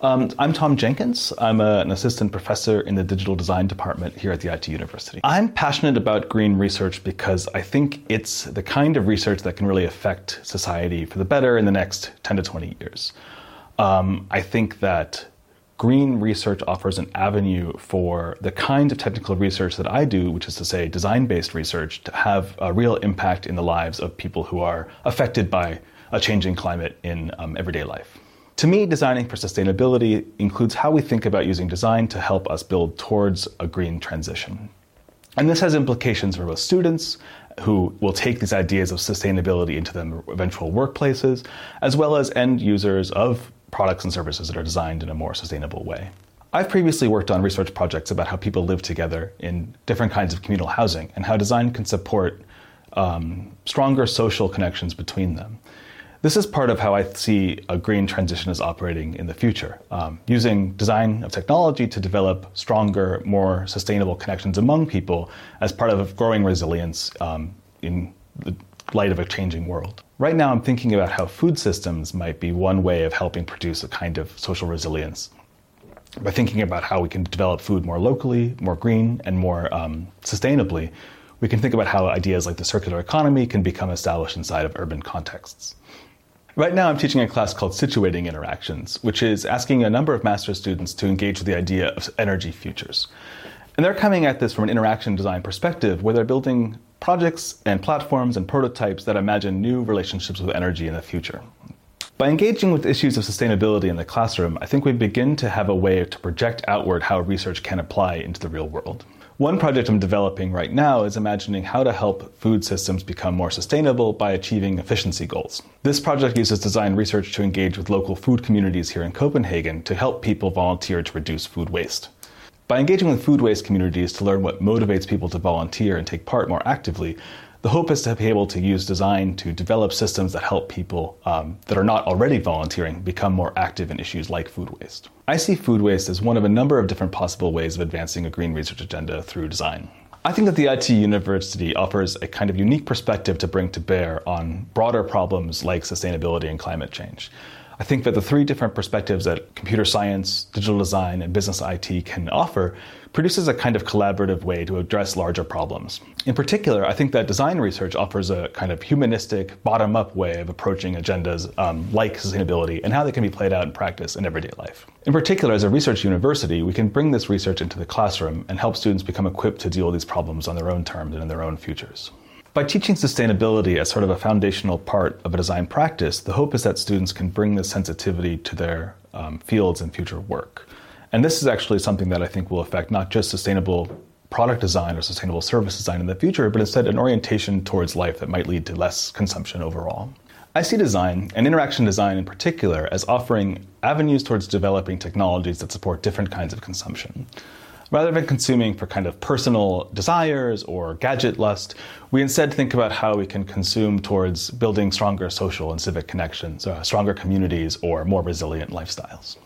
Um, I'm Tom Jenkins. I'm a, an assistant professor in the digital design department here at the IT University. I'm passionate about green research because I think it's the kind of research that can really affect society for the better in the next 10 to 20 years. Um, I think that green research offers an avenue for the kind of technical research that I do, which is to say design based research, to have a real impact in the lives of people who are affected by a changing climate in um, everyday life. To me, designing for sustainability includes how we think about using design to help us build towards a green transition. And this has implications for both students who will take these ideas of sustainability into their eventual workplaces, as well as end users of products and services that are designed in a more sustainable way. I've previously worked on research projects about how people live together in different kinds of communal housing and how design can support um, stronger social connections between them. This is part of how I see a green transition as operating in the future, um, using design of technology to develop stronger, more sustainable connections among people as part of growing resilience um, in the light of a changing world. Right now, I'm thinking about how food systems might be one way of helping produce a kind of social resilience. By thinking about how we can develop food more locally, more green, and more um, sustainably, we can think about how ideas like the circular economy can become established inside of urban contexts. Right now, I'm teaching a class called Situating Interactions, which is asking a number of master's students to engage with the idea of energy futures. And they're coming at this from an interaction design perspective where they're building projects and platforms and prototypes that imagine new relationships with energy in the future. By engaging with issues of sustainability in the classroom, I think we begin to have a way to project outward how research can apply into the real world. One project I'm developing right now is imagining how to help food systems become more sustainable by achieving efficiency goals. This project uses design research to engage with local food communities here in Copenhagen to help people volunteer to reduce food waste. By engaging with food waste communities to learn what motivates people to volunteer and take part more actively, the hope is to be able to use design to develop systems that help people um, that are not already volunteering become more active in issues like food waste. I see food waste as one of a number of different possible ways of advancing a green research agenda through design. I think that the IT University offers a kind of unique perspective to bring to bear on broader problems like sustainability and climate change. I think that the three different perspectives that computer science, digital design, and business IT can offer produces a kind of collaborative way to address larger problems. In particular, I think that design research offers a kind of humanistic, bottom up way of approaching agendas um, like sustainability and how they can be played out in practice in everyday life. In particular, as a research university, we can bring this research into the classroom and help students become equipped to deal with these problems on their own terms and in their own futures. By teaching sustainability as sort of a foundational part of a design practice, the hope is that students can bring this sensitivity to their um, fields and future work. And this is actually something that I think will affect not just sustainable product design or sustainable service design in the future, but instead an orientation towards life that might lead to less consumption overall. I see design, and interaction design in particular, as offering avenues towards developing technologies that support different kinds of consumption. Rather than consuming for kind of personal desires or gadget lust, we instead think about how we can consume towards building stronger social and civic connections, uh, stronger communities, or more resilient lifestyles.